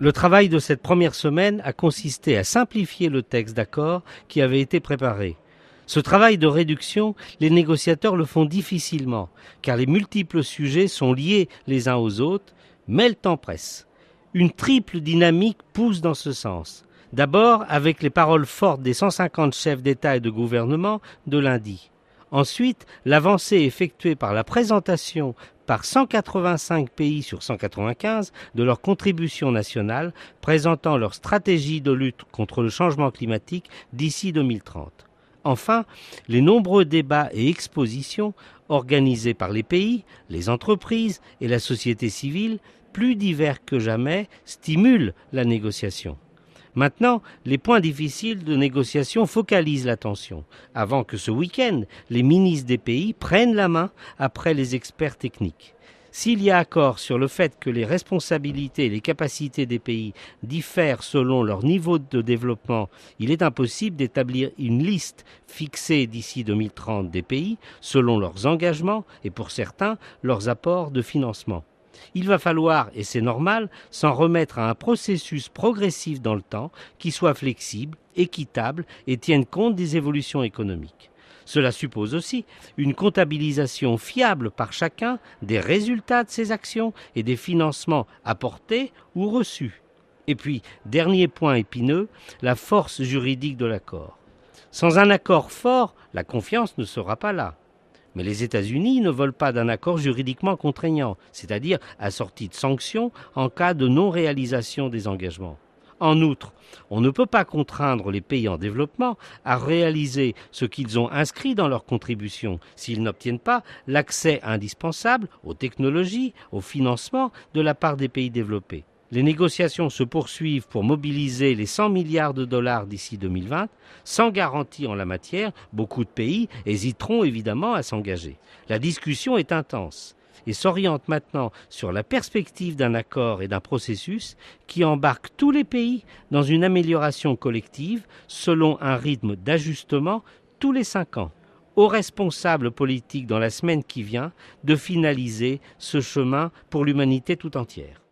Le travail de cette première semaine a consisté à simplifier le texte d'accord qui avait été préparé. Ce travail de réduction, les négociateurs le font difficilement, car les multiples sujets sont liés les uns aux autres, mais le temps presse. Une triple dynamique pousse dans ce sens. D'abord avec les paroles fortes des 150 chefs d'État et de gouvernement de lundi. Ensuite, l'avancée effectuée par la présentation par 185 pays sur 195 de leur contribution nationale présentant leur stratégie de lutte contre le changement climatique d'ici 2030. Enfin, les nombreux débats et expositions organisés par les pays, les entreprises et la société civile, plus divers que jamais, stimulent la négociation. Maintenant, les points difficiles de négociation focalisent l'attention, avant que ce week-end, les ministres des pays prennent la main après les experts techniques. S'il y a accord sur le fait que les responsabilités et les capacités des pays diffèrent selon leur niveau de développement, il est impossible d'établir une liste fixée d'ici 2030 des pays selon leurs engagements et pour certains leurs apports de financement. Il va falloir, et c'est normal, s'en remettre à un processus progressif dans le temps qui soit flexible, équitable et tienne compte des évolutions économiques. Cela suppose aussi une comptabilisation fiable par chacun des résultats de ces actions et des financements apportés ou reçus. Et puis, dernier point épineux, la force juridique de l'accord. Sans un accord fort, la confiance ne sera pas là. Mais les États-Unis ne veulent pas d'un accord juridiquement contraignant, c'est-à-dire assorti de sanctions en cas de non-réalisation des engagements. En outre, on ne peut pas contraindre les pays en développement à réaliser ce qu'ils ont inscrit dans leur contribution s'ils n'obtiennent pas l'accès indispensable aux technologies, au financement de la part des pays développés. Les négociations se poursuivent pour mobiliser les 100 milliards de dollars d'ici 2020. Sans garantie en la matière, beaucoup de pays hésiteront évidemment à s'engager. La discussion est intense et s'oriente maintenant sur la perspective d'un accord et d'un processus qui embarque tous les pays dans une amélioration collective selon un rythme d'ajustement tous les cinq ans aux responsables politiques dans la semaine qui vient de finaliser ce chemin pour l'humanité tout entière.